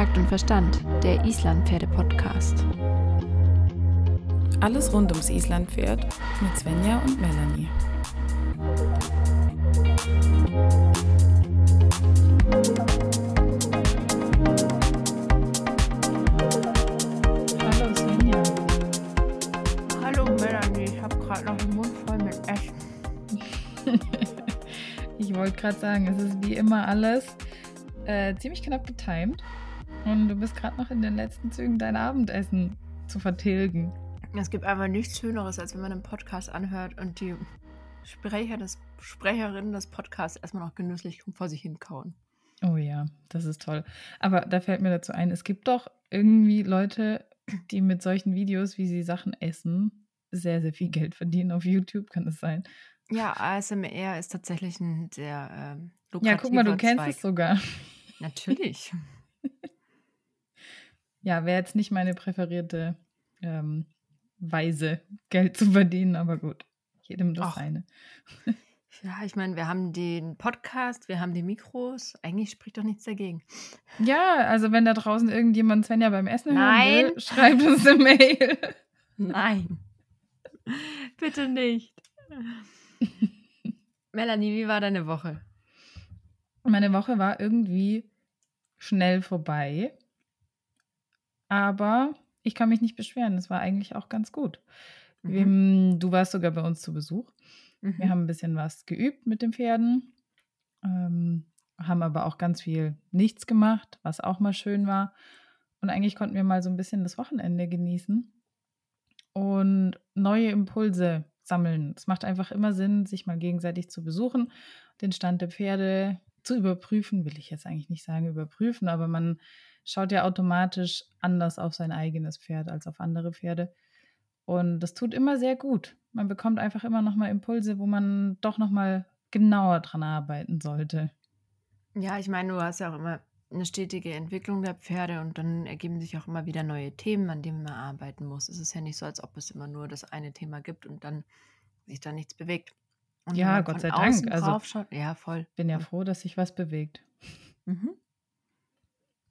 Takt und Verstand, der Islandpferde-Podcast. Alles rund ums Islandpferd mit Svenja und Melanie. Hallo Svenja. Hallo Melanie, ich habe gerade noch den Mund voll mit Essen. ich wollte gerade sagen, es ist wie immer alles äh, ziemlich knapp getimt und du bist gerade noch in den letzten Zügen dein Abendessen zu vertilgen. Es gibt einfach nichts Schöneres, als wenn man einen Podcast anhört und die Sprecher des, Sprecherinnen des Podcasts erstmal noch genüsslich vor sich hinkauen. Oh ja, das ist toll. Aber da fällt mir dazu ein, es gibt doch irgendwie Leute, die mit solchen Videos, wie sie Sachen essen, sehr, sehr viel Geld verdienen. Auf YouTube kann es sein. Ja, ASMR ist tatsächlich ein sehr ähm, Ja, guck mal, du kennst Zweig. es sogar. Natürlich. Ja, wäre jetzt nicht meine präferierte ähm, Weise, Geld zu verdienen, aber gut. Jedem das Ach. seine. Ja, ich meine, wir haben den Podcast, wir haben die Mikros. Eigentlich spricht doch nichts dagegen. Ja, also wenn da draußen irgendjemand Svenja beim Essen hören Nein. will, schreibt uns eine Mail. Nein. Bitte nicht. Melanie, wie war deine Woche? Meine Woche war irgendwie schnell vorbei. Aber ich kann mich nicht beschweren. Es war eigentlich auch ganz gut. Wir, du warst sogar bei uns zu Besuch. Wir Mhm. haben ein bisschen was geübt mit den Pferden, ähm, haben aber auch ganz viel nichts gemacht, was auch mal schön war. Und eigentlich konnten wir mal so ein bisschen das Wochenende genießen und neue Impulse sammeln. Es macht einfach immer Sinn, sich mal gegenseitig zu besuchen, den Stand der Pferde zu überprüfen, will ich jetzt eigentlich nicht sagen überprüfen, aber man schaut ja automatisch anders auf sein eigenes Pferd als auf andere Pferde. Und das tut immer sehr gut. Man bekommt einfach immer noch mal Impulse, wo man doch noch mal genauer dran arbeiten sollte. Ja, ich meine, du hast ja auch immer eine stetige Entwicklung der Pferde und dann ergeben sich auch immer wieder neue Themen, an denen man arbeiten muss. Es ist ja nicht so, als ob es immer nur das eine Thema gibt und dann sich da nichts bewegt. Und Ja, Gott sei Dank. Also- ja, voll. Bin ja froh, dass sich was bewegt. Mhm.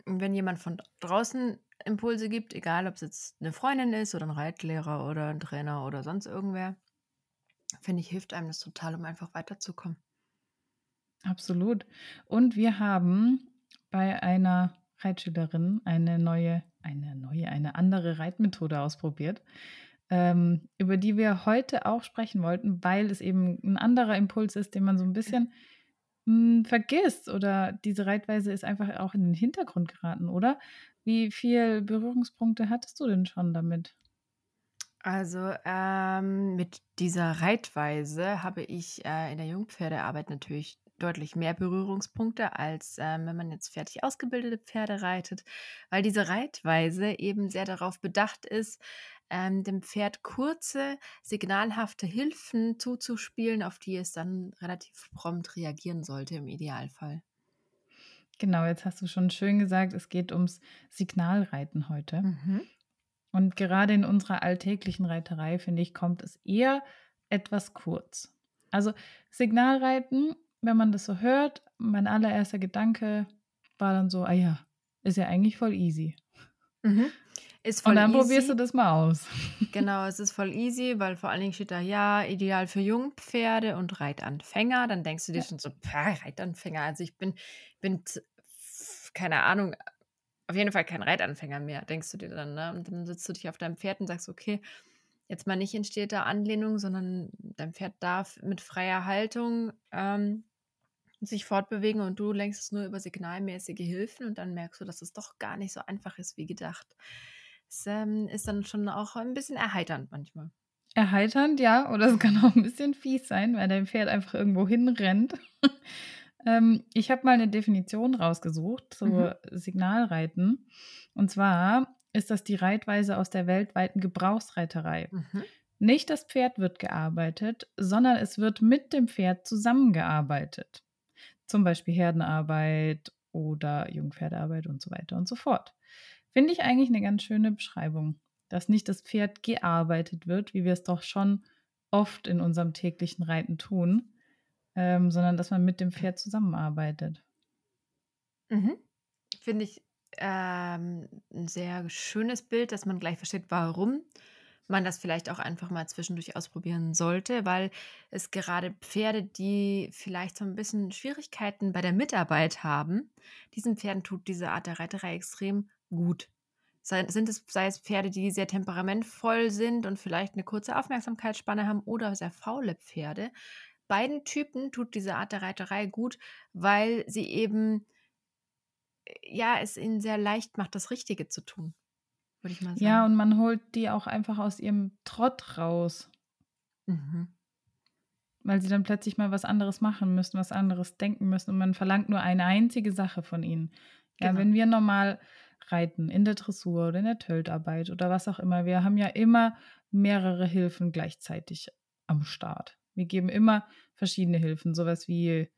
Wenn jemand von draußen Impulse gibt, egal ob es jetzt eine Freundin ist oder ein Reitlehrer oder ein Trainer oder sonst irgendwer, finde ich, hilft einem das total, um einfach weiterzukommen. Absolut. Und wir haben bei einer Reitschülerin eine neue, eine neue, eine andere Reitmethode ausprobiert, ähm, über die wir heute auch sprechen wollten, weil es eben ein anderer Impuls ist, den man so ein bisschen mh, vergisst oder diese Reitweise ist einfach auch in den Hintergrund geraten, oder? Wie viel Berührungspunkte hattest du denn schon damit? Also ähm, mit dieser Reitweise habe ich äh, in der Jungpferdearbeit natürlich deutlich mehr Berührungspunkte, als ähm, wenn man jetzt fertig ausgebildete Pferde reitet, weil diese Reitweise eben sehr darauf bedacht ist, ähm, dem Pferd kurze, signalhafte Hilfen zuzuspielen, auf die es dann relativ prompt reagieren sollte im Idealfall. Genau, jetzt hast du schon schön gesagt, es geht ums Signalreiten heute. Mhm. Und gerade in unserer alltäglichen Reiterei, finde ich, kommt es eher etwas kurz. Also Signalreiten, wenn man das so hört, mein allererster Gedanke war dann so, ah ja, ist ja eigentlich voll easy. Mhm. Ist voll Und dann easy. probierst du das mal aus. Genau, es ist voll easy, weil vor allen Dingen steht da, ja, ideal für Jungpferde und Reitanfänger. Dann denkst du dir Ja. schon so, "Pah, Reitanfänger. Also ich bin, bin, keine Ahnung, auf jeden Fall kein Reitanfänger mehr, denkst du dir dann, ne? Und dann sitzt du dich auf deinem Pferd und sagst, okay, jetzt mal nicht in steter Anlehnung, sondern dein Pferd darf mit freier Haltung ähm, sich fortbewegen und du lenkst es nur über signalmäßige Hilfen und dann merkst du, dass es doch gar nicht so einfach ist wie gedacht. Es ähm, ist dann schon auch ein bisschen erheiternd manchmal. Erheiternd, ja, oder es kann auch ein bisschen fies sein, weil dein Pferd einfach irgendwo hinrennt. ähm, ich habe mal eine Definition rausgesucht zu Mhm. Signalreiten. Und zwar ist das die Reitweise aus der weltweiten Gebrauchsreiterei. Mhm. Nicht das Pferd wird gearbeitet, sondern es wird mit dem Pferd zusammengearbeitet. Zum Beispiel Herdenarbeit oder Jungpferdearbeit und so weiter und so fort. Finde ich eigentlich eine ganz schöne Beschreibung, dass nicht das Pferd gearbeitet wird, wie wir es doch schon oft in unserem täglichen Reiten tun, ähm, sondern dass man mit dem Pferd zusammenarbeitet. Mhm. Finde ich ähm, 'n sehr schönes Bild, dass man gleich versteht, warum man das vielleicht auch einfach mal zwischendurch ausprobieren sollte, weil es gerade Pferde, die vielleicht so ein bisschen Schwierigkeiten bei der Mitarbeit haben diesen Pferden tut diese Art der Reiterei extrem gut. Sei sind es sei es Pferde, die sehr temperamentvoll sind und vielleicht eine kurze Aufmerksamkeitsspanne haben oder sehr faule Pferde. Beiden Typen tut diese Art der Reiterei gut, weil sie eben äh, ja, es ihnen sehr leicht macht, das Richtige zu tun, würde ich mal Ja, sagen. und man holt die auch einfach aus ihrem Trott raus, Mhm. weil sie dann plötzlich mal was anderes machen müssen, was anderes denken müssen und man verlangt nur eine einzige Sache von ihnen. Ja, Genau. wenn wir normal reiten, in der Dressur oder in der Töltarbeit oder was auch immer, wir haben ja immer mehrere Hilfen gleichzeitig am Start. Wir geben immer verschiedene Hilfen, sowas wie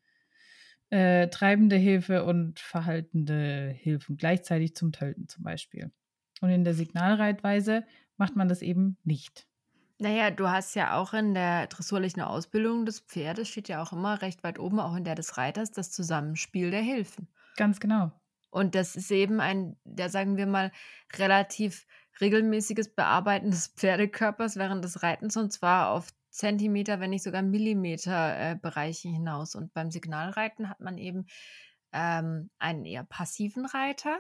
äh, treibende Hilfe und verhaltende Hilfen gleichzeitig zum Tölten zum Beispiel. Und in der Signalreitweise macht man das eben nicht. Na ja, du hast ja auch in der dressurlichen Ausbildung des Pferdes steht ja auch immer recht weit oben, auch in der des Reiters, das Zusammenspiel der Hilfen. Ganz genau. Und das ist eben ein, ja, sagen wir mal, relativ regelmäßiges Bearbeiten des Pferdekörpers während des Reitens und zwar auf Zentimeter, wenn nicht sogar Millimeter äh, Bereiche hinaus. Und beim Signalreiten hat man eben ähm, einen eher passiven Reiter,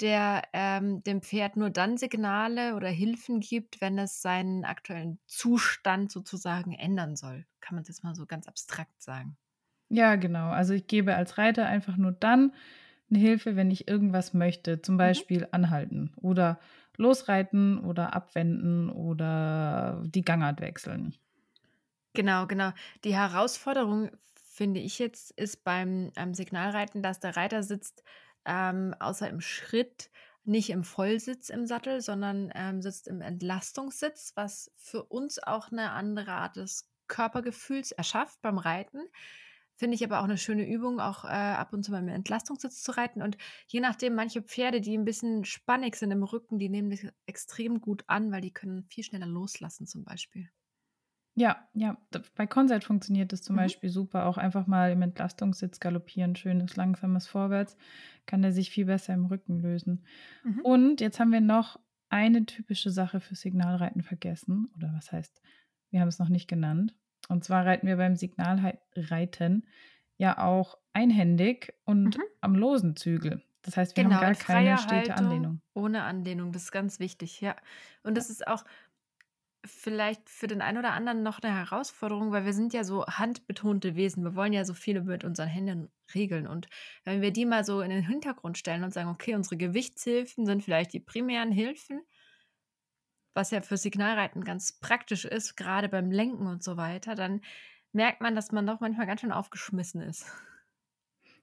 der ähm, dem Pferd nur dann Signale oder Hilfen gibt, wenn es seinen aktuellen Zustand sozusagen ändern soll. Kann man das mal so ganz abstrakt sagen. Ja, genau. Also ich gebe als Reiter einfach nur dann eine Hilfe, wenn ich irgendwas möchte. Zum Beispiel anhalten oder losreiten oder abwenden oder die Gangart wechseln. Genau, genau. Die Herausforderung, finde ich jetzt, ist beim Signalreiten, dass der Reiter sitzt, ähm, außer im Schritt, nicht im Vollsitz im Sattel, sondern ähm, sitzt im Entlastungssitz, was für uns auch eine andere Art des Körpergefühls erschafft beim Reiten. Finde ich aber auch eine schöne Übung, auch äh, ab und zu mal im Entlastungssitz zu reiten. Und je nachdem, manche Pferde, die ein bisschen spannig sind im Rücken, die nehmen das extrem gut an, weil die können viel schneller loslassen zum Beispiel. Ja, ja. Bei Consett funktioniert das zum Mhm. Beispiel super. Auch einfach mal im Entlastungssitz galoppieren, schönes, langsames Vorwärts, kann der sich viel besser im Rücken lösen. Mhm. Und jetzt haben wir noch eine typische Sache für Signalreiten vergessen. Oder was heißt, wir haben es noch nicht genannt. Und zwar reiten wir beim Signalreiten ja auch einhändig und Mhm. am losen Zügel. Das heißt, wir Genau, haben gar in keine stete Haltung, Anlehnung. ohne Anlehnung, das ist ganz wichtig, ja. Und das ist auch vielleicht für den einen oder anderen noch eine Herausforderung, weil wir sind ja so handbetonte Wesen. Wir wollen ja so viele mit unseren Händen regeln. Und wenn wir die mal so in den Hintergrund stellen und sagen, okay, unsere Gewichtshilfen sind vielleicht die primären Hilfen, was ja für Signalreiten ganz praktisch ist, gerade beim Lenken und so weiter, dann merkt man, dass man doch manchmal ganz schön aufgeschmissen ist.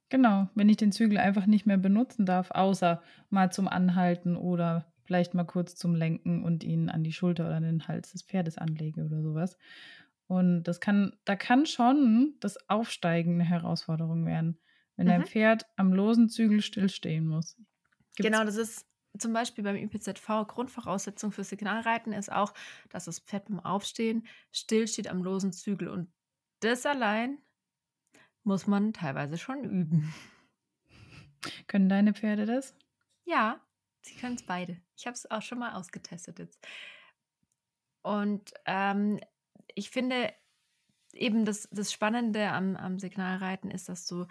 Genau, wenn ich den Zügel einfach nicht mehr benutzen darf, außer mal zum Anhalten oder vielleicht mal kurz zum Lenken und ihn an die Schulter oder an den Hals des Pferdes anlege oder sowas. Und das kann, da kann schon das Aufsteigen eine Herausforderung werden, wenn dein Mhm. Pferd am losen Zügel stillstehen muss. Gibt's- Genau, das ist zum Beispiel beim IPZV Grundvoraussetzung für Signalreiten ist auch, dass das Pferd beim Aufstehen still steht am losen Zügel. Und das allein muss man teilweise schon üben. Können deine Pferde das? Ja, sie können es beide. Ich habe es auch schon mal ausgetestet jetzt. Und ähm, ich finde eben das, das Spannende am, am Signalreiten ist, dass du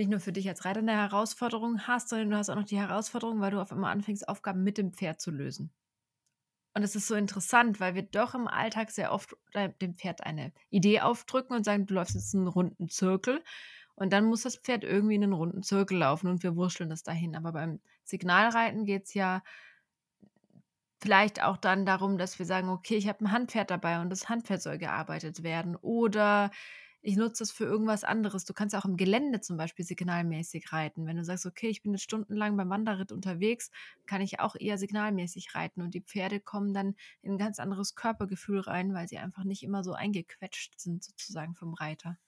nicht nur für dich als Reiter eine Herausforderung hast, sondern du hast auch noch die Herausforderung, weil du auf einmal anfängst, Aufgaben mit dem Pferd zu lösen. Und es ist so interessant, weil wir doch im Alltag sehr oft äh, dem Pferd eine Idee aufdrücken und sagen, du läufst jetzt einen runden Zirkel. Und dann muss das Pferd irgendwie in einen runden Zirkel laufen und wir wurschteln das dahin. Aber beim Signalreiten geht es ja vielleicht auch dann darum, dass wir sagen, okay, ich habe ein Handpferd dabei und das Handpferd soll gearbeitet werden. Oder ich nutze es für irgendwas anderes. Du kannst auch im Gelände zum Beispiel signalmäßig reiten. Wenn du sagst, okay, ich bin jetzt stundenlang beim Wanderritt unterwegs, kann ich auch eher signalmäßig reiten. Und die Pferde kommen dann in ein ganz anderes Körpergefühl rein, weil sie einfach nicht immer so eingequetscht sind, sozusagen vom Reiter.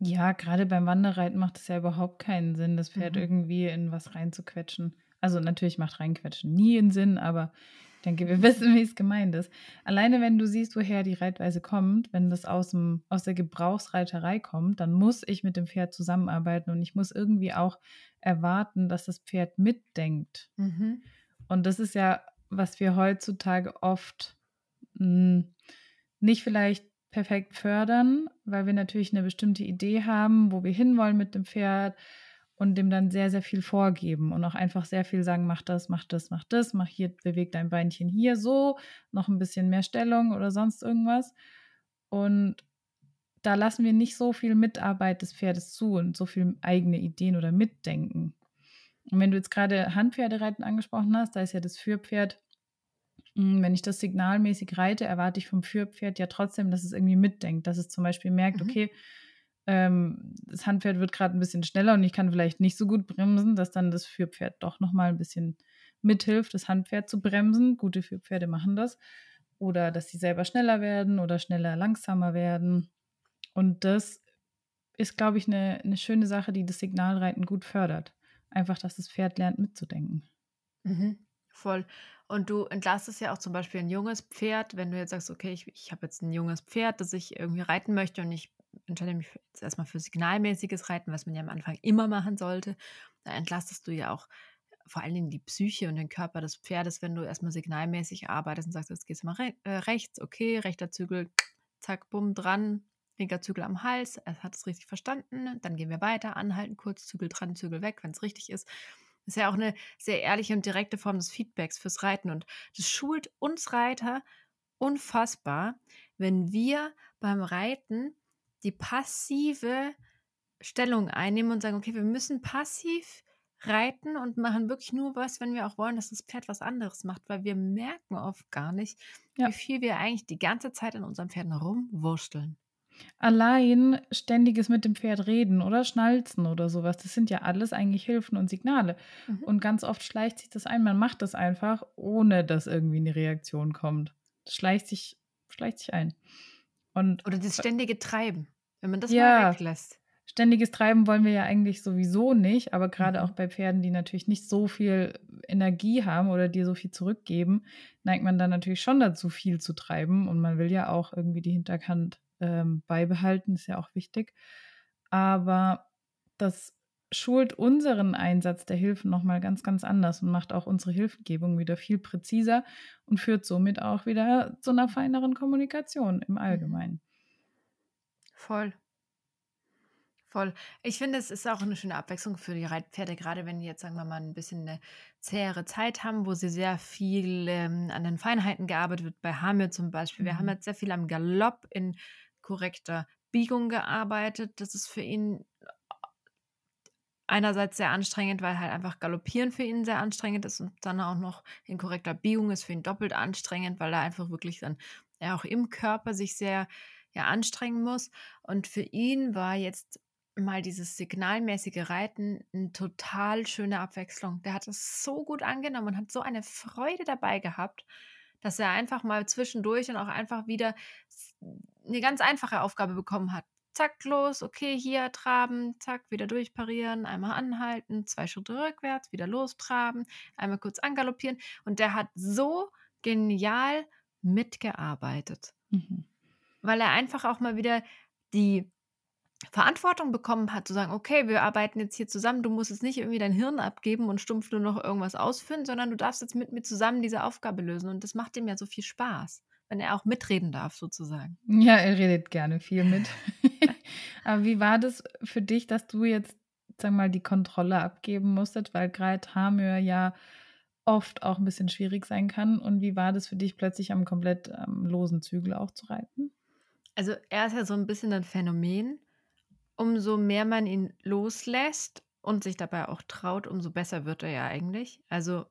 Ja, gerade beim Wanderreiten macht es ja überhaupt keinen Sinn, das Pferd Mhm. irgendwie in was reinzuquetschen. Also natürlich macht reinquetschen nie einen Sinn, aber Ich denke, wir wissen, wie es gemeint ist. Alleine wenn du siehst, woher die Reitweise kommt, wenn das aus, dem, aus der Gebrauchsreiterei kommt, dann muss ich mit dem Pferd zusammenarbeiten und ich muss irgendwie auch erwarten, dass das Pferd mitdenkt. Mhm. Und das ist ja, was wir heutzutage oft mh, hm, nicht vielleicht perfekt fördern, weil wir natürlich eine bestimmte Idee haben, wo wir hinwollen mit dem Pferd und dem dann sehr, sehr viel vorgeben und auch einfach sehr viel sagen, mach das, mach das, mach das, mach hier, beweg dein Beinchen hier so, noch ein bisschen mehr Stellung oder sonst irgendwas. Und da lassen wir nicht so viel Mitarbeit des Pferdes zu und so viel eigene Ideen oder Mitdenken. Und wenn du jetzt gerade Handpferdereiten angesprochen hast, da ist ja das Führpferd hm, wenn ich das signalmäßig reite, erwarte ich vom Führpferd ja trotzdem, dass es irgendwie mitdenkt, dass es zum Beispiel merkt, mhm. okay, ähm, das Handpferd wird gerade ein bisschen schneller und ich kann vielleicht nicht so gut bremsen, dass dann das Führpferd doch nochmal ein bisschen mithilft, das Handpferd zu bremsen. Gute Führpferde machen das. Oder dass sie selber schneller werden oder schneller langsamer werden. Und das ist, glaube ich, eine, eine schöne Sache, die das Signalreiten gut fördert. Einfach, dass das Pferd lernt mitzudenken. Mhm, voll. Und du entlastest ja auch zum Beispiel ein junges Pferd, wenn du jetzt sagst, okay, ich, ich habe jetzt ein junges Pferd, das ich irgendwie reiten möchte und ich entscheide mich jetzt erstmal für signalmäßiges Reiten, was man ja am Anfang immer machen sollte. Da entlastest du ja auch vor allen Dingen die Psyche und den Körper des Pferdes, wenn du erstmal signalmäßig arbeitest und sagst, jetzt gehst du mal re äh, rechts, okay, rechter Zügel, zack, bumm, dran, linker Zügel am Hals, er hat es richtig verstanden, dann gehen wir weiter, anhalten, kurz, Zügel dran, Zügel weg, wenn es richtig ist. Das ist ja auch eine sehr ehrliche und direkte Form des Feedbacks fürs Reiten. Und das schult uns Reiter unfassbar, wenn wir beim Reiten die passive Stellung einnehmen und sagen, okay, wir müssen passiv reiten und machen wirklich nur was, wenn wir auch wollen, dass das Pferd was anderes macht, weil wir merken oft gar nicht, ja. wie viel wir eigentlich die ganze Zeit an unseren Pferden rumwursteln. Allein ständiges mit dem Pferd reden oder schnalzen oder sowas, das sind ja alles eigentlich Hilfen und Signale. Mhm. Und ganz oft schleicht sich das ein, man macht das einfach, ohne dass irgendwie eine Reaktion kommt. Das schleicht sich, schleicht sich ein. Und oder das ständige Treiben, wenn man das ja, mal weglässt. Ständiges Treiben wollen wir ja eigentlich sowieso nicht, aber gerade mhm. auch bei Pferden, die natürlich nicht so viel Energie haben oder dir so viel zurückgeben, neigt man dann natürlich schon dazu, viel zu treiben. Und man will ja auch irgendwie die Hinterhand ähm, beibehalten, ist ja auch wichtig. Aber das schult unseren Einsatz der Hilfen nochmal ganz, ganz anders und macht auch unsere Hilfengebung wieder viel präziser und führt somit auch wieder zu einer feineren Kommunikation im mhm. Allgemeinen. Voll. Voll. Ich finde, es ist auch eine schöne Abwechslung für die Reitpferde, gerade wenn die jetzt, sagen wir mal, ein bisschen eine zähere Zeit haben, wo sie sehr viel ähm, an den Feinheiten gearbeitet wird. Bei Hamel zum Beispiel. Wir haben mhm. jetzt sehr viel am Galopp in korrekter Biegung gearbeitet. Das ist für ihn einerseits sehr anstrengend, weil halt einfach Galoppieren für ihn sehr anstrengend ist und dann auch noch in korrekter Biegung ist für ihn doppelt anstrengend, weil er einfach wirklich dann ja auch im Körper sich sehr ja, anstrengen muss. Und für ihn war jetzt mal dieses signalmäßige Reiten eine total schöne Abwechslung. Der hat es so gut angenommen und hat so eine Freude dabei gehabt dass er einfach mal zwischendurch und auch einfach wieder eine ganz einfache Aufgabe bekommen hat. Zack, los, okay, hier traben, zack, wieder durchparieren, einmal anhalten, zwei Schritte rückwärts, wieder lostraben, einmal kurz angaloppieren. Und der hat so genial mitgearbeitet, mhm. weil er einfach auch mal wieder die Verantwortung bekommen hat, zu sagen, okay, wir arbeiten jetzt hier zusammen, du musst jetzt nicht irgendwie dein Hirn abgeben und stumpf nur noch irgendwas ausführen, sondern du darfst jetzt mit mir zusammen diese Aufgabe lösen. Und das macht ihm ja so viel Spaß, wenn er auch mitreden darf, sozusagen. Ja, er redet gerne viel mit. Aber wie war das für dich, dass du jetzt, sag mal, die Kontrolle abgeben musstest, weil gerade Hamör ja oft auch ein bisschen schwierig sein kann. Und wie war das für dich, plötzlich am komplett ähm, losen Zügel auch zu reiten? Also er ist ja so ein bisschen ein Phänomen umso mehr man ihn loslässt und sich dabei auch traut, umso besser wird er ja eigentlich. Also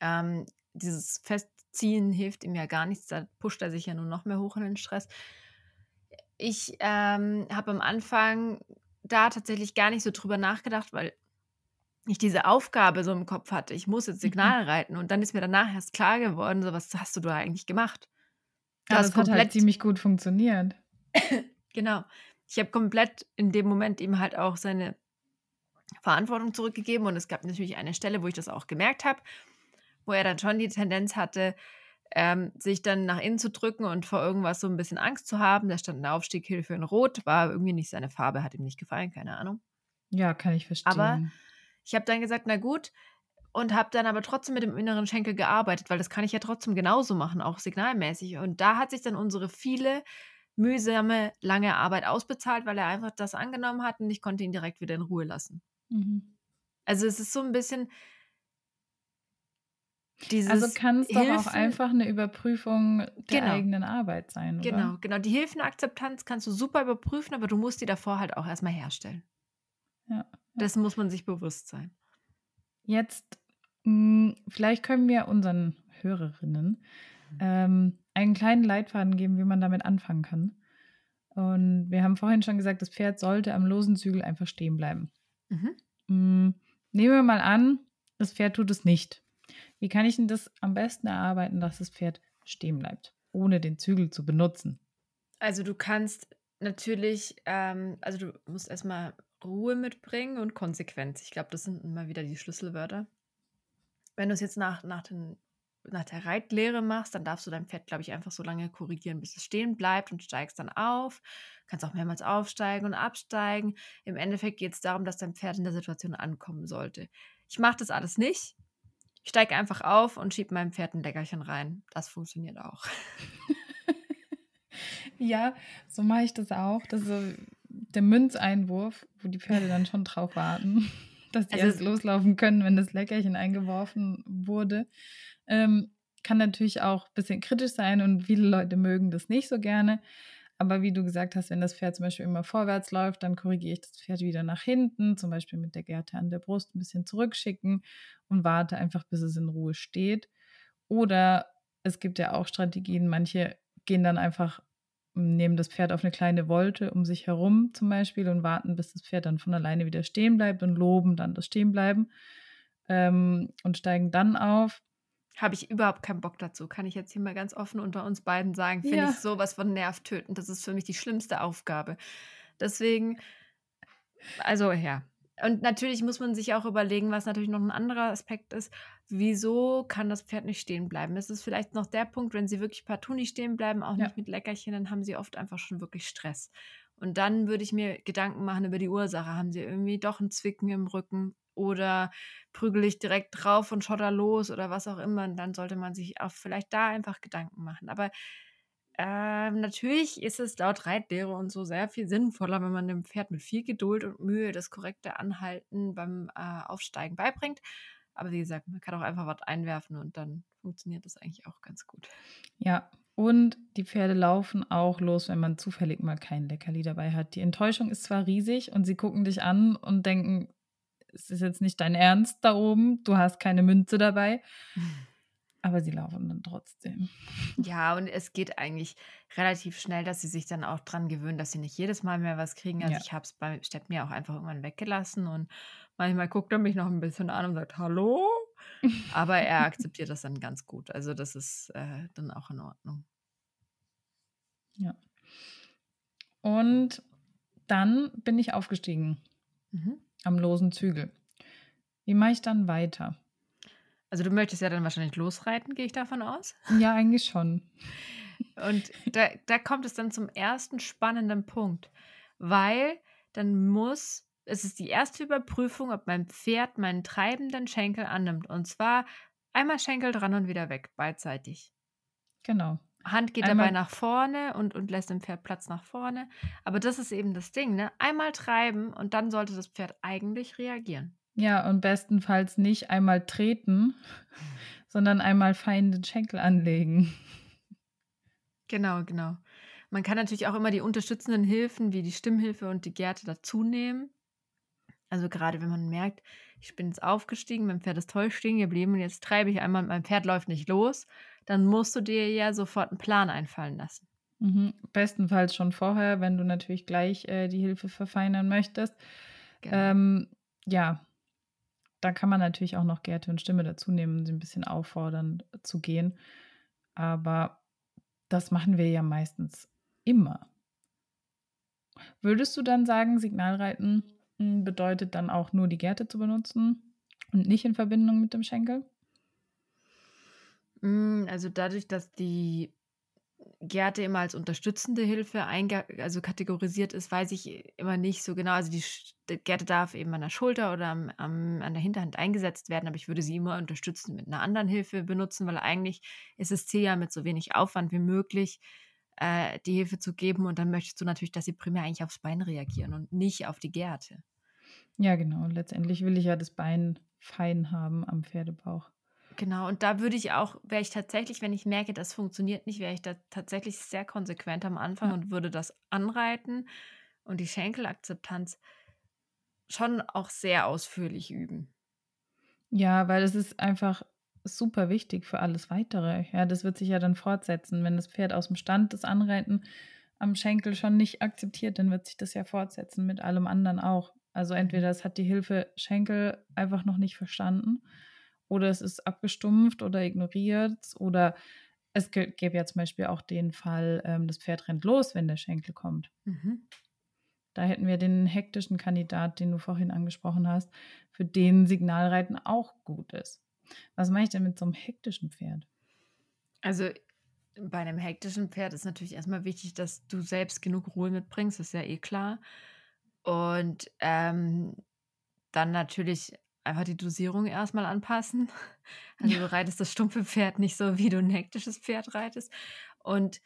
ähm, dieses Festziehen hilft ihm ja gar nichts, da pusht er sich ja nur noch mehr hoch in den Stress. Ich ähm, habe am Anfang da tatsächlich gar nicht so drüber nachgedacht, weil ich diese Aufgabe so im Kopf hatte. Ich muss jetzt Signal mhm. reiten und dann ist mir danach erst klar geworden, so was hast du da eigentlich gemacht? Du ja, das komplett hat halt ziemlich gut funktioniert. genau ich habe komplett in dem Moment ihm halt auch seine Verantwortung zurückgegeben und es gab natürlich eine Stelle, wo ich das auch gemerkt habe. wo er dann schon die Tendenz hatte, ähm, sich dann nach innen zu drücken und vor irgendwas so ein bisschen Angst zu haben. Da stand eine Aufstieghilfe in Rot, war irgendwie nicht seine Farbe, hat ihm nicht gefallen, keine Ahnung. Ja, kann ich verstehen. Aber ich habe dann gesagt, na gut, und habe dann aber trotzdem mit dem inneren Schenkel gearbeitet, weil das kann ich ja trotzdem genauso machen, auch signalmäßig. Und da hat sich dann unsere viele mühsame, lange Arbeit ausbezahlt, weil er einfach das angenommen hat und ich konnte ihn direkt wieder in Ruhe lassen. Mhm. Also es ist so ein bisschen dieses Also kann es doch auch einfach eine Überprüfung der Genau. eigenen Arbeit sein, oder? Genau, genau. Die Hilfenakzeptanz kannst du super überprüfen, aber du musst die davor halt auch erstmal herstellen. Ja, ja. Dessen muss man sich bewusst sein. Jetzt, mh, vielleicht können wir unseren Hörerinnen. Ähm, einen kleinen Leitfaden geben, wie man damit anfangen kann. Und wir haben vorhin schon gesagt, das Pferd sollte am losen Zügel einfach stehen bleiben. Mhm. Mh, nehmen wir mal an, das Pferd tut es nicht. Wie kann ich denn das am besten erarbeiten, dass das Pferd stehen bleibt, ohne den Zügel zu benutzen? Also du kannst natürlich, ähm, also du musst erstmal Ruhe mitbringen und Konsequenz. Ich glaube, das sind immer wieder die Schlüsselwörter. Wenn du es jetzt nach, nach, den, nach der Reitlehre machst, dann darfst du dein Pferd, glaube ich, einfach so lange korrigieren, bis es stehen bleibt und steigst dann auf. Kannst auch mehrmals aufsteigen und absteigen. Im Endeffekt geht es darum, dass dein Pferd in der Situation ankommen sollte. Ich mache das alles nicht. Ich steige einfach auf und schiebe meinem Pferd ein Leckerchen rein. Das funktioniert auch. Ja, so mache ich das auch. Das ist so der Münzeinwurf, wo die Pferde dann schon drauf warten, dass die Also erst loslaufen können, wenn das Leckerchen eingeworfen wurde. Ähm, kann natürlich auch ein bisschen kritisch sein und viele Leute mögen das nicht so gerne. Aber wie du gesagt hast, wenn das Pferd zum Beispiel immer vorwärts läuft, dann korrigiere ich das Pferd wieder nach hinten, zum Beispiel mit der Gerte an der Brust ein bisschen zurückschicken und warte einfach, bis es in Ruhe steht. Oder es gibt ja auch Strategien, manche gehen dann einfach, nehmen das Pferd auf eine kleine Wolte um sich herum zum Beispiel und warten, bis das Pferd dann von alleine wieder stehen bleibt und loben dann das Stehenbleiben ähm, und steigen dann auf. Habe ich überhaupt keinen Bock dazu. Kann ich jetzt hier mal ganz offen unter uns beiden sagen. Finde Ja. ich sowas von nervtötend. Das ist für mich die schlimmste Aufgabe. Deswegen, also ja. Und natürlich muss man sich auch überlegen, was natürlich noch ein anderer Aspekt ist. Wieso kann das Pferd nicht stehen bleiben? Es ist vielleicht noch der Punkt, wenn sie wirklich partout nicht stehen bleiben, auch Ja. nicht mit Leckerchen, dann haben sie oft einfach schon wirklich Stress. Und dann würde ich mir Gedanken machen über die Ursache. Haben sie irgendwie doch ein Zwicken im Rücken oder prügel ich direkt drauf und schotter los oder was auch immer. Und dann sollte man sich auch vielleicht da einfach Gedanken machen. Aber ähm, natürlich ist es laut Reitlehre und so sehr viel sinnvoller, wenn man dem Pferd mit viel Geduld und Mühe das korrekte Anhalten beim äh, Aufsteigen beibringt. Aber wie gesagt, man kann auch einfach was einwerfen und dann funktioniert das eigentlich auch ganz gut. Ja, und die Pferde laufen auch los, wenn man zufällig mal kein Leckerli dabei hat. Die Enttäuschung ist zwar riesig und sie gucken dich an und denken, es ist jetzt nicht dein Ernst da oben, du hast keine Münze dabei, aber sie laufen dann trotzdem. Ja, und es geht eigentlich relativ schnell, dass sie sich dann auch dran gewöhnen, dass sie nicht jedes Mal mehr was kriegen. Also Ja. ich habe es bei Stepp mir auch einfach irgendwann weggelassen und manchmal guckt er mich noch ein bisschen an und sagt Hallo. Aber er akzeptiert das dann ganz gut. Also das ist äh, dann auch in Ordnung. Und dann bin ich aufgestiegen Mhm. am losen Zügel. Wie mache ich dann weiter? Also du möchtest ja dann wahrscheinlich losreiten, gehe ich davon aus. Ja, eigentlich schon. Und da, da kommt es dann zum ersten spannenden Punkt, weil dann muss, es ist die erste Überprüfung, ob mein Pferd meinen treibenden Schenkel annimmt. Und zwar einmal Schenkel dran und wieder weg, beidseitig. Genau. Hand geht Einmal- dabei nach vorne und, und lässt dem Pferd Platz nach vorne. Aber das ist eben das Ding, ne? Einmal treiben und dann sollte das Pferd eigentlich reagieren. Ja, und bestenfalls nicht einmal treten, sondern einmal fein den Schenkel anlegen. Genau, genau. Man kann natürlich auch immer die unterstützenden Hilfen wie die Stimmhilfe und die Gerte dazu nehmen. Also gerade wenn man merkt, ich bin jetzt aufgestiegen, mein Pferd ist toll stehen geblieben und jetzt treibe ich einmal und mein Pferd läuft nicht los, dann musst du dir ja sofort einen Plan einfallen lassen. Mhm. Bestenfalls schon vorher, wenn du natürlich gleich äh, die Hilfe verfeinern möchtest. Genau. Ähm, ja, da kann man natürlich auch noch Gerte und Stimme dazu nehmen, sie ein bisschen auffordern zu gehen. Aber das machen wir ja meistens immer. Würdest du dann sagen, Signalreiten bedeutet dann auch nur die Gerte zu benutzen und nicht in Verbindung mit dem Schenkel? Hm, also dadurch, dass die Gerte immer als unterstützende Hilfe also kategorisiert ist, weiß ich immer nicht so genau. Also die, Gerte darf eben an der Schulter oder am, am, an der Hinterhand eingesetzt werden, aber ich würde sie immer unterstützen mit einer anderen Hilfe benutzen, weil eigentlich ist es Ziel ja mit so wenig Aufwand wie möglich äh, die Hilfe zu geben und dann möchtest du natürlich, dass sie primär eigentlich aufs Bein reagieren und nicht auf die Gerte. Ja, genau. Letztendlich will ich ja das Bein fein haben am Pferdebauch. Genau, und da würde ich auch, wäre ich tatsächlich, wenn ich merke, das funktioniert nicht, wäre ich da tatsächlich sehr konsequent am Anfang Ja. und würde das anreiten und die Schenkelakzeptanz schon auch sehr ausführlich üben. Ja, weil es ist einfach super wichtig für alles Weitere. Ja, das wird sich ja dann fortsetzen. Wenn das Pferd aus dem Stand das Anreiten am Schenkel schon nicht akzeptiert, dann wird sich das ja fortsetzen mit allem anderen auch. Also entweder es hat die Hilfe Schenkel einfach noch nicht verstanden oder es ist abgestumpft oder ignoriert oder es gä- gäbe ja zum Beispiel auch den Fall, ähm, das Pferd rennt los, wenn der Schenkel kommt. Mhm. Da hätten wir den hektischen Kandidat, den du vorhin angesprochen hast, für den Signalreiten auch gut ist. Was mache ich denn mit so einem hektischen Pferd? Also bei einem hektischen Pferd ist natürlich erstmal wichtig, dass du selbst genug Ruhe mitbringst, ist ja eh klar. Und ähm, dann natürlich einfach die Dosierung erstmal anpassen. Also du reitest das stumpfe Pferd nicht so, wie du ein hektisches Pferd reitest. Und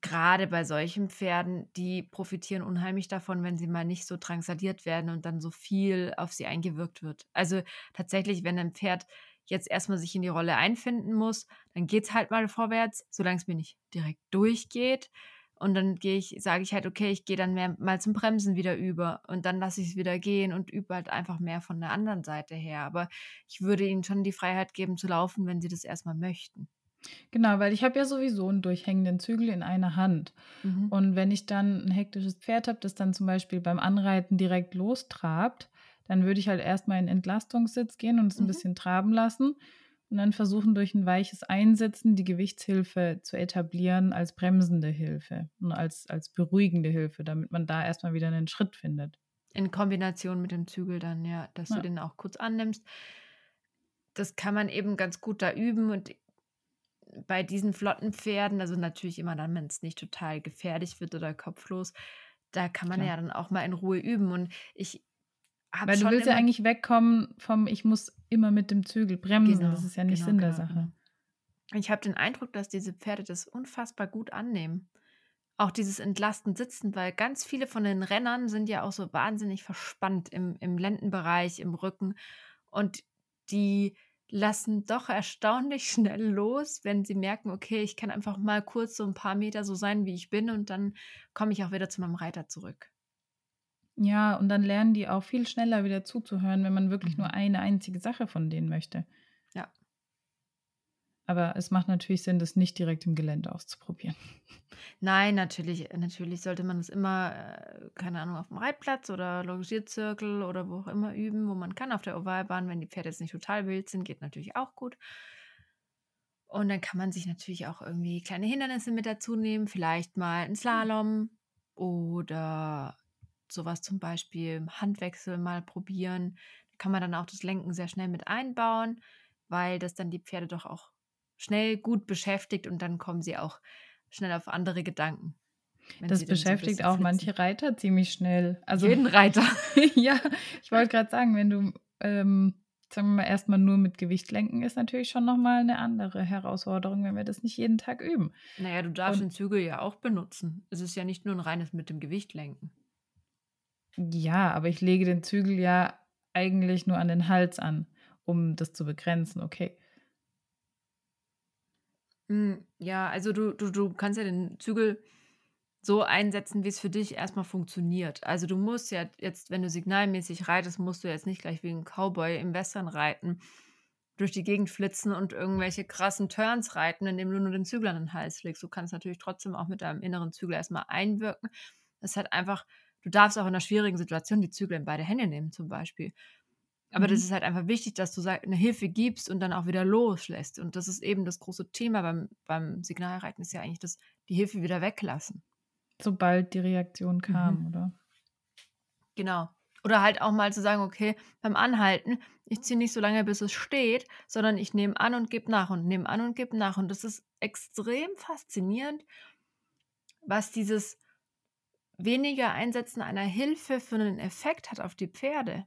gerade bei solchen Pferden, die profitieren unheimlich davon, wenn sie mal nicht so drangsaliert werden und dann so viel auf sie eingewirkt wird. Also tatsächlich, wenn ein Pferd jetzt erstmal sich in die Rolle einfinden muss, dann geht es halt mal vorwärts, solange es mir nicht direkt durchgeht. Und dann gehe ich, sage ich halt, okay, ich gehe dann mehr mal zum Bremsen wieder über und dann lasse ich es wieder gehen und übe halt einfach mehr von der anderen Seite her. Aber ich würde ihnen schon die Freiheit geben zu laufen, wenn sie das erstmal möchten. Genau, weil ich habe ja sowieso einen durchhängenden Zügel in einer Hand. Mhm. Und wenn ich dann ein hektisches Pferd habe, das dann zum Beispiel beim Anreiten direkt lostrabt, dann würde ich halt erstmal in Entlastungssitz gehen und es ein Mhm. bisschen traben lassen und dann versuchen, durch ein weiches Einsitzen die Gewichtshilfe zu etablieren als bremsende Hilfe und als, als beruhigende Hilfe, damit man da erstmal wieder einen Schritt findet. In Kombination mit dem Zügel dann, ja, dass du Ja. den auch kurz annimmst. Das kann man eben ganz gut da üben und bei diesen flotten Pferden, also natürlich immer dann, wenn es nicht total gefährlich wird oder kopflos, da kann man Klar. ja dann auch mal in Ruhe üben. Und ich habe Weil du willst ja eigentlich wegkommen vom, ich muss immer mit dem Zügel bremsen. Genau, das ist ja nicht genau, Sinn der genau, Sache. genau. Ich habe den Eindruck, dass diese Pferde das unfassbar gut annehmen. Auch dieses Entlasten sitzen, weil ganz viele von den Rennern sind ja auch so wahnsinnig verspannt im, im Lendenbereich, im Rücken. Und die lassen doch erstaunlich schnell los, wenn sie merken, okay, ich kann einfach mal kurz so ein paar Meter so sein, wie ich bin und dann komme ich auch wieder zu meinem Reiter zurück. Ja, und dann lernen die auch viel schneller wieder zuzuhören, wenn man wirklich Mhm. nur eine einzige Sache von denen möchte. Ja. Aber es macht natürlich Sinn, das nicht direkt im Gelände auszuprobieren. Nein, natürlich, natürlich sollte man es immer, äh, keine Ahnung, auf dem Reitplatz oder Logierzirkel oder wo auch immer üben, wo man kann, auf der Ovalbahn, wenn die Pferde jetzt nicht total wild sind, geht natürlich auch gut. Und dann kann man sich natürlich auch irgendwie kleine Hindernisse mit dazu nehmen, vielleicht mal ein Slalom oder sowas zum Beispiel, Handwechsel mal probieren. Da kann man dann auch das Lenken sehr schnell mit einbauen, weil das dann die Pferde doch auch schnell gut beschäftigt und dann kommen sie auch schnell auf andere Gedanken. Das so beschäftigt bisschen auch flitzen. manche Reiter ziemlich schnell. Also Jeden Reiter. ja, ich wollte gerade sagen, wenn du, ähm, sagen wir mal, erstmal nur mit Gewicht lenken, ist natürlich schon nochmal eine andere Herausforderung, wenn wir das nicht jeden Tag üben. Naja, du darfst Und- den Zügel ja auch benutzen. Es ist ja nicht nur ein reines mit dem Gewicht lenken. Ja, aber ich lege den Zügel ja eigentlich nur an den Hals an, um das zu begrenzen, okay. Hm, Ja, also du, du, du kannst ja den Zügel so einsetzen, wie es für dich erstmal funktioniert. Also du musst ja jetzt, wenn du signalmäßig reitest, musst du jetzt nicht gleich wie ein Cowboy im Western reiten, durch die Gegend flitzen und irgendwelche krassen Turns reiten, indem du nur den Zügel an den Hals legst. Du kannst natürlich trotzdem auch mit deinem inneren Zügel erstmal einwirken. Das hat einfach, du darfst auch in einer schwierigen Situation die Zügel in beide Hände nehmen, zum Beispiel. Aber das Mhm. ist halt einfach wichtig, dass du eine Hilfe gibst und dann auch wieder loslässt. Und das ist eben das große Thema beim, beim Signalreiten, ist ja eigentlich das, die Hilfe wieder weglassen. Sobald die Reaktion kam, Mhm. oder? Genau. Oder halt auch mal zu sagen, okay, beim Anhalten, ich ziehe nicht so lange, bis es steht, sondern ich nehme an und gebe nach und nehme an und gebe nach. Und das ist extrem faszinierend, was dieses weniger Einsetzen einer Hilfe für einen Effekt hat auf die Pferde.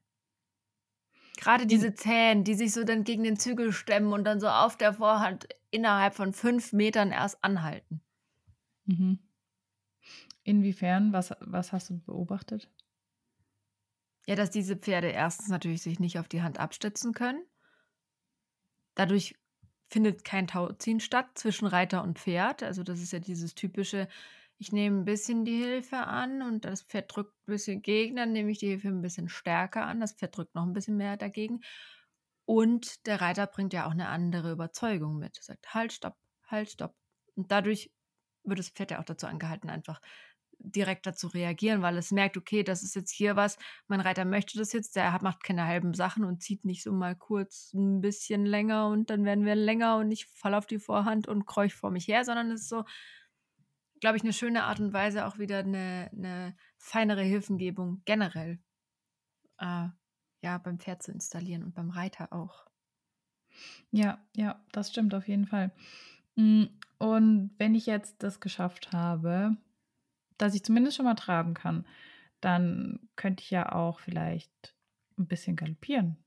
Gerade diese Zähne, die sich so dann gegen den Zügel stemmen und dann so auf der Vorhand innerhalb von fünf Metern erst anhalten. Mhm. Inwiefern? Was, was hast du beobachtet? Ja, dass diese Pferde erstens natürlich sich nicht auf die Hand abstützen können. Dadurch findet kein Tauziehen statt zwischen Reiter und Pferd. Also das ist ja dieses typische, ich nehme ein bisschen die Hilfe an und das Pferd drückt ein bisschen gegen, dann nehme ich die Hilfe ein bisschen stärker an, das Pferd drückt noch ein bisschen mehr dagegen. Und der Reiter bringt ja auch eine andere Überzeugung mit. Er sagt, halt, stopp, halt, stopp. Und dadurch wird das Pferd ja auch dazu angehalten, einfach direkt dazu reagieren, weil es merkt, okay, das ist jetzt hier was, mein Reiter möchte das jetzt, der macht keine halben Sachen und zieht nicht so mal kurz ein bisschen länger und dann werden wir länger und ich falle auf die Vorhand und kräuch vor mich her, sondern es ist so, glaube ich, eine schöne Art und Weise auch wieder eine, eine feinere Hilfengebung generell äh, ja, beim Pferd zu installieren und beim Reiter auch. Ja, ja, das stimmt auf jeden Fall. Mm, und wenn ich jetzt das geschafft habe, dass ich zumindest schon mal traben kann, dann könnte ich ja auch vielleicht ein bisschen galoppieren.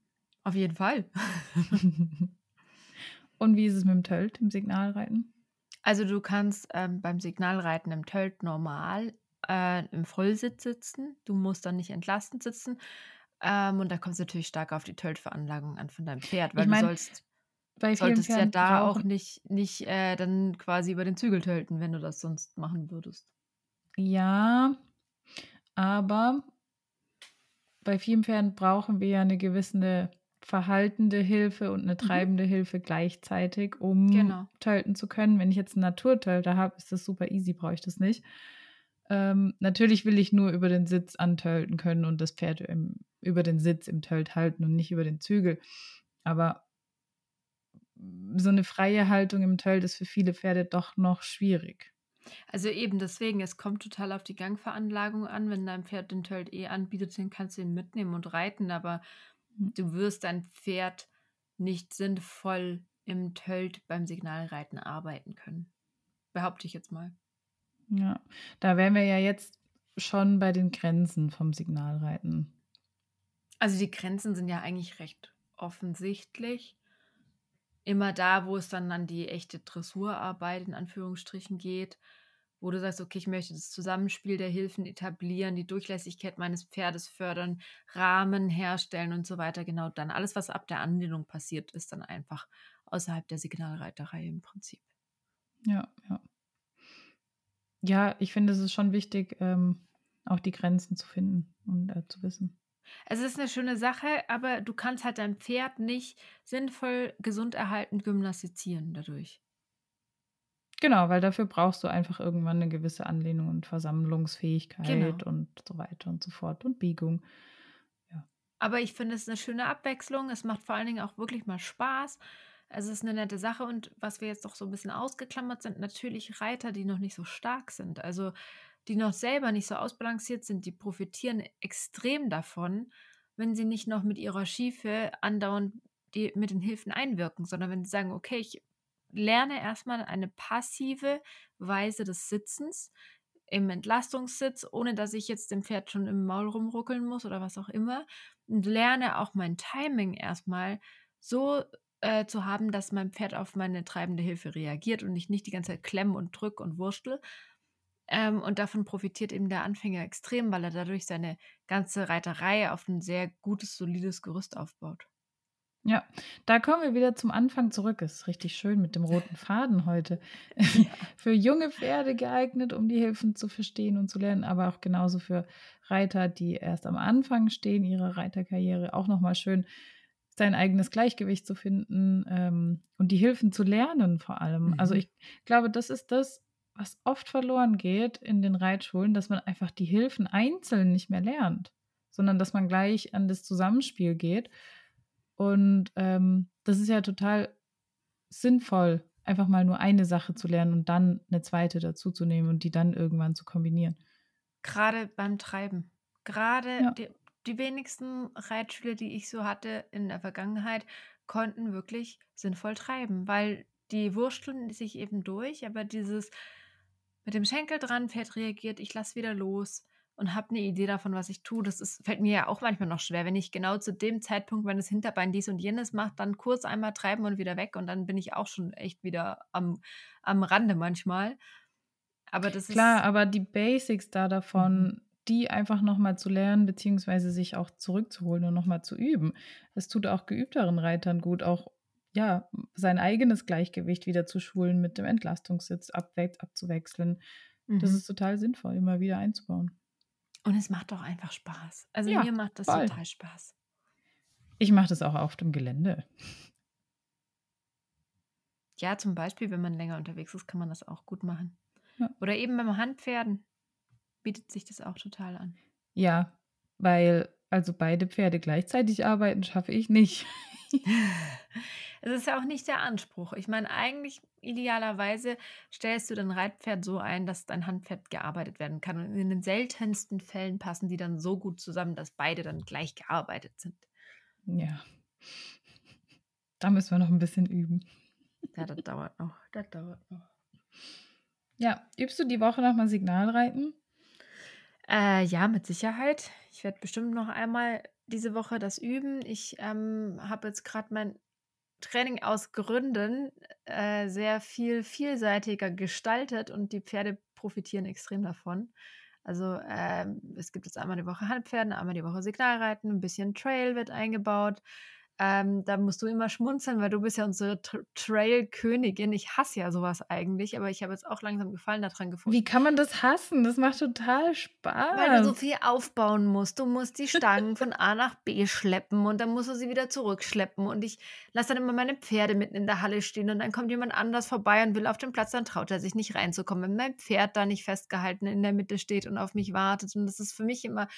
Auf jeden Fall. Und wie ist es mit dem Tölt, im Signalreiten? Also du kannst ähm, beim Signalreiten im Tölt normal äh, im Vollsitz sitzen. Du musst dann nicht entlastend sitzen. Ähm, und da kommt es natürlich stark auf die Töltveranlagung an von deinem Pferd, weil ich mein, du sollst, solltest ja da auch nicht, nicht äh, dann quasi über den Zügel tölten, wenn du das sonst machen würdest. Ja, aber bei vielen Pferden brauchen wir ja eine gewisse verhaltende Hilfe und eine mhm. treibende mhm. Hilfe gleichzeitig, um genau. tölten zu können. Wenn ich jetzt einen Naturtölter habe, ist das super easy, brauche ich das nicht. Ähm, natürlich will ich nur über den Sitz antölten können und das Pferd im, über den Sitz im Tölt halten und nicht über den Zügel. Aber so eine freie Haltung im Tölt ist für viele Pferde doch noch schwierig. Also eben deswegen, es kommt total auf die Gangveranlagung an. Wenn dein Pferd den Tölt eh anbietet, dann kannst du ihn mitnehmen und reiten, aber. Du wirst dein Pferd nicht sinnvoll im Tölt beim Signalreiten arbeiten können. Behaupte ich jetzt mal. Ja, da wären wir ja jetzt schon bei den Grenzen vom Signalreiten. Also die Grenzen sind ja eigentlich recht offensichtlich. Immer da, wo es dann an die echte Dressurarbeit in Anführungsstrichen geht, wo du sagst, okay, ich möchte das Zusammenspiel der Hilfen etablieren, die Durchlässigkeit meines Pferdes fördern, Rahmen herstellen und so weiter. Genau dann. Alles, was ab der Anlehnung passiert, ist dann einfach außerhalb der Signalreiterei im Prinzip. Ja, ja. Ja, ich finde, es ist schon wichtig, ähm, auch die Grenzen zu finden und äh, zu wissen. Es ist eine schöne Sache, aber du kannst halt dein Pferd nicht sinnvoll gesund erhalten gymnastizieren dadurch. Genau, weil dafür brauchst du einfach irgendwann eine gewisse Anlehnung und Versammlungsfähigkeit genau. und so weiter und so fort und Biegung. Ja. Aber ich finde es eine schöne Abwechslung. Es macht vor allen Dingen auch wirklich mal Spaß. Es ist eine nette Sache und was wir jetzt doch so ein bisschen ausgeklammert sind, natürlich Reiter, die noch nicht so stark sind. Also die noch selber nicht so ausbalanciert sind, die profitieren extrem davon, wenn sie nicht noch mit ihrer Schiefe andauernd die, mit den Hilfen einwirken, sondern wenn sie sagen, okay, ich lerne erstmal eine passive Weise des Sitzens im Entlastungssitz, ohne dass ich jetzt dem Pferd schon im Maul rumruckeln muss oder was auch immer. Und lerne auch mein Timing erstmal so äh, zu haben, dass mein Pferd auf meine treibende Hilfe reagiert und ich nicht die ganze Zeit klemm und drück und wurstel. Ähm, und davon profitiert eben der Anfänger extrem, weil er dadurch seine ganze Reiterei auf ein sehr gutes, solides Gerüst aufbaut. Ja, da kommen wir wieder zum Anfang zurück. Ist richtig schön mit dem roten Faden heute. für junge Pferde geeignet, um die Hilfen zu verstehen und zu lernen, aber auch genauso für Reiter, die erst am Anfang stehen ihrer Reiterkarriere, auch nochmal schön sein eigenes Gleichgewicht zu finden ähm, und die Hilfen zu lernen vor allem. Mhm. Also ich glaube, das ist das, was oft verloren geht in den Reitschulen, dass man einfach die Hilfen einzeln nicht mehr lernt, sondern dass man gleich an das Zusammenspiel geht und ähm, das ist ja total sinnvoll, einfach mal nur eine Sache zu lernen und dann eine zweite dazuzunehmen und die dann irgendwann zu kombinieren. Gerade beim Treiben. Gerade, ja. die wenigsten Reitschüler, die ich so hatte in der Vergangenheit, konnten wirklich sinnvoll treiben, weil die wursteln sich eben durch, aber dieses mit dem Schenkel dran, Pferd reagiert, ich lasse wieder los und habe eine Idee davon, was ich tue. Das ist, fällt mir ja auch manchmal noch schwer, wenn ich genau zu dem Zeitpunkt, wenn das Hinterbein dies und jenes macht, dann kurz einmal treiben und wieder weg und dann bin ich auch schon echt wieder am, am Rande manchmal. Aber das Klar, ist. aber die Basics da davon, Mhm. die einfach nochmal zu lernen, beziehungsweise sich auch zurückzuholen und nochmal zu üben. Das tut auch geübteren Reitern gut, auch ja, sein eigenes Gleichgewicht wieder zu schulen, mit dem Entlastungssitz abwe abzuwechseln. Das Mhm. ist total sinnvoll, immer wieder einzubauen. Und es macht doch einfach Spaß. Also Ja, mir macht das voll. total Spaß. Ich mache das auch auf dem Gelände. Ja, zum Beispiel, wenn man länger unterwegs ist, kann man das auch gut machen. Ja. Oder eben beim Handpferden bietet sich das auch total an. Ja, weil also beide Pferde gleichzeitig arbeiten, schaffe ich nicht. Es ist ja auch nicht der Anspruch. Ich meine, eigentlich idealerweise stellst du dein Reitpferd so ein, dass dein Handpferd gearbeitet werden kann. Und in den seltensten Fällen passen die dann so gut zusammen, dass beide dann gleich gearbeitet sind. Ja. Da müssen wir noch ein bisschen üben. Ja, das dauert noch. Das dauert noch. Ja, übst du die Woche nochmal Signalreiten? Äh, ja, mit Sicherheit. Ich werde bestimmt noch einmal diese Woche das üben. Ich ähm, habe jetzt gerade mein Training aus Gründen äh, sehr viel vielseitiger gestaltet und die Pferde profitieren extrem davon. Also ähm, es gibt jetzt einmal die Woche Handpferden, einmal die Woche Signalreiten, ein bisschen Trail wird eingebaut. Ähm, da musst du immer schmunzeln, weil du bist ja unsere Tra Trail-Königin. Ich hasse ja sowas eigentlich, aber ich habe jetzt auch langsam Gefallen daran gefunden. Wie kann man das hassen? Das macht total Spaß. Weil du so viel aufbauen musst. Du musst die Stangen von A nach B schleppen und dann musst du sie wieder zurückschleppen. Und ich lasse dann immer meine Pferde mitten in der Halle stehen und dann kommt jemand anders vorbei und will auf den Platz, dann traut er sich nicht reinzukommen. Wenn mein Pferd da nicht festgehalten in der Mitte steht und auf mich wartet. Und das ist für mich immer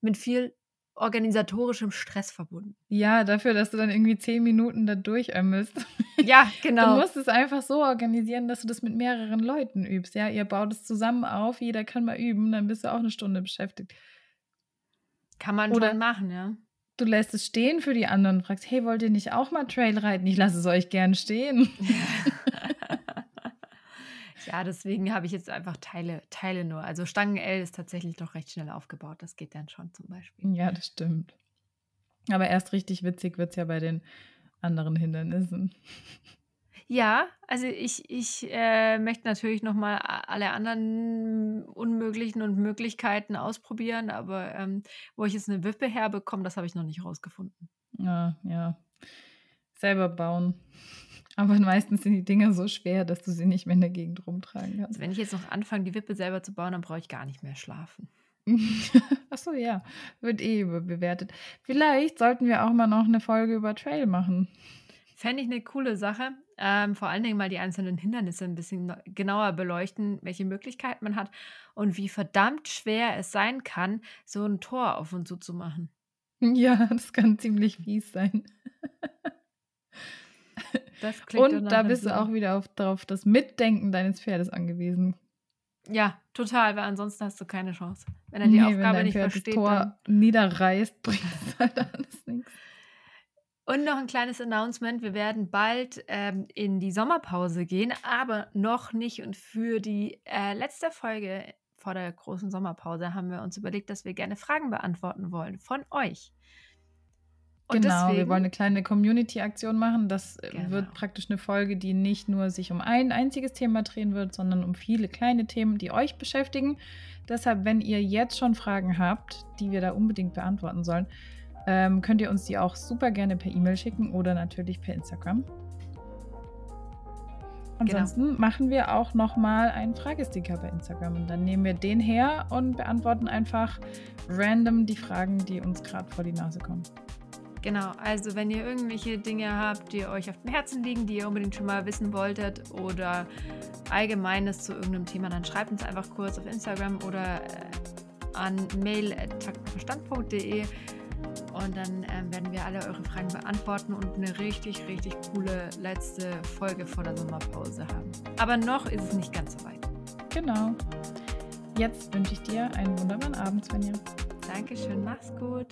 mit viel organisatorischem Stress verbunden. Ja, dafür, dass du dann irgendwie zehn Minuten da durchömmelst. Ja, Du genau. musst es einfach so organisieren, dass du das mit mehreren Leuten übst. Ja, ihr baut es zusammen auf, jeder kann mal üben, dann bist du auch eine Stunde beschäftigt. Kann man Oder- schon machen, ja. Du lässt es stehen für die anderen und fragst, hey, wollt ihr nicht auch mal Trail reiten? Ich lasse es euch gern stehen. ja, deswegen habe ich jetzt einfach Teile, Teile nur. Also Stangen L ist tatsächlich doch recht schnell aufgebaut. Das geht dann schon zum Beispiel. Ja, das stimmt. Aber erst richtig witzig wird es ja bei den anderen Hindernissen. Ja, also ich, ich äh, möchte natürlich nochmal alle anderen unmöglichen und Möglichkeiten ausprobieren, aber ähm, wo ich jetzt eine Wippe herbekomme, das habe ich noch nicht rausgefunden. Ja, ja. Selber bauen. Aber meistens sind die Dinger so schwer, dass du sie nicht mehr in der Gegend rumtragen kannst. Also wenn ich jetzt noch anfange, die Wippe selber zu bauen, dann brauche ich gar nicht mehr schlafen. Achso, ja. Wird eh überbewertet. Vielleicht sollten wir auch mal noch eine Folge über Trail machen. Fände ich eine coole Sache. Ähm, vor allen Dingen mal die einzelnen Hindernisse ein bisschen genauer beleuchten, welche Möglichkeiten man hat und wie verdammt schwer es sein kann, so ein Tor auf und zu zu machen. Ja, das kann ziemlich fies sein. Das klingt doch Und da bist du auch wieder auf, auf das Mitdenken deines Pferdes angewiesen. Ja, total, weil ansonsten hast du keine Chance. Wenn er die wenn Aufgabe dein nicht Pferd versteht, das Tor niederreißt, bringt es halt alles nichts. Und noch ein kleines Announcement. Wir werden bald ähm, in die Sommerpause gehen, aber noch nicht. Und für die äh, letzte Folge vor der großen Sommerpause haben wir uns überlegt, dass wir gerne Fragen beantworten wollen von euch. Und Genau, wir deswegen- wollen eine kleine Community-Aktion machen. Das äh, Genau. wird praktisch eine Folge, die nicht nur sich um ein einziges Thema drehen wird, sondern um viele kleine Themen, die euch beschäftigen. Deshalb, wenn ihr jetzt schon Fragen habt, die wir da unbedingt beantworten sollen, ähm, könnt ihr uns die auch super gerne per E-Mail schicken oder natürlich per Instagram. Ansonsten machen wir auch nochmal einen Fragesticker bei Instagram und dann nehmen wir den her und beantworten einfach random die Fragen, die uns gerade vor die Nase kommen. Genau, also wenn ihr irgendwelche Dinge habt, die euch auf dem Herzen liegen, die ihr unbedingt schon mal wissen wolltet oder Allgemeines zu irgendeinem Thema, dann schreibt uns einfach kurz auf Instagram oder äh, an mail.taktverstand.de und dann ähm, werden wir alle eure Fragen beantworten und eine richtig, richtig coole letzte Folge vor der Sommerpause haben. Aber noch ist es nicht ganz so weit. Genau. Jetzt wünsche ich dir einen wunderbaren Abend, Svenja. Dankeschön, mach's gut.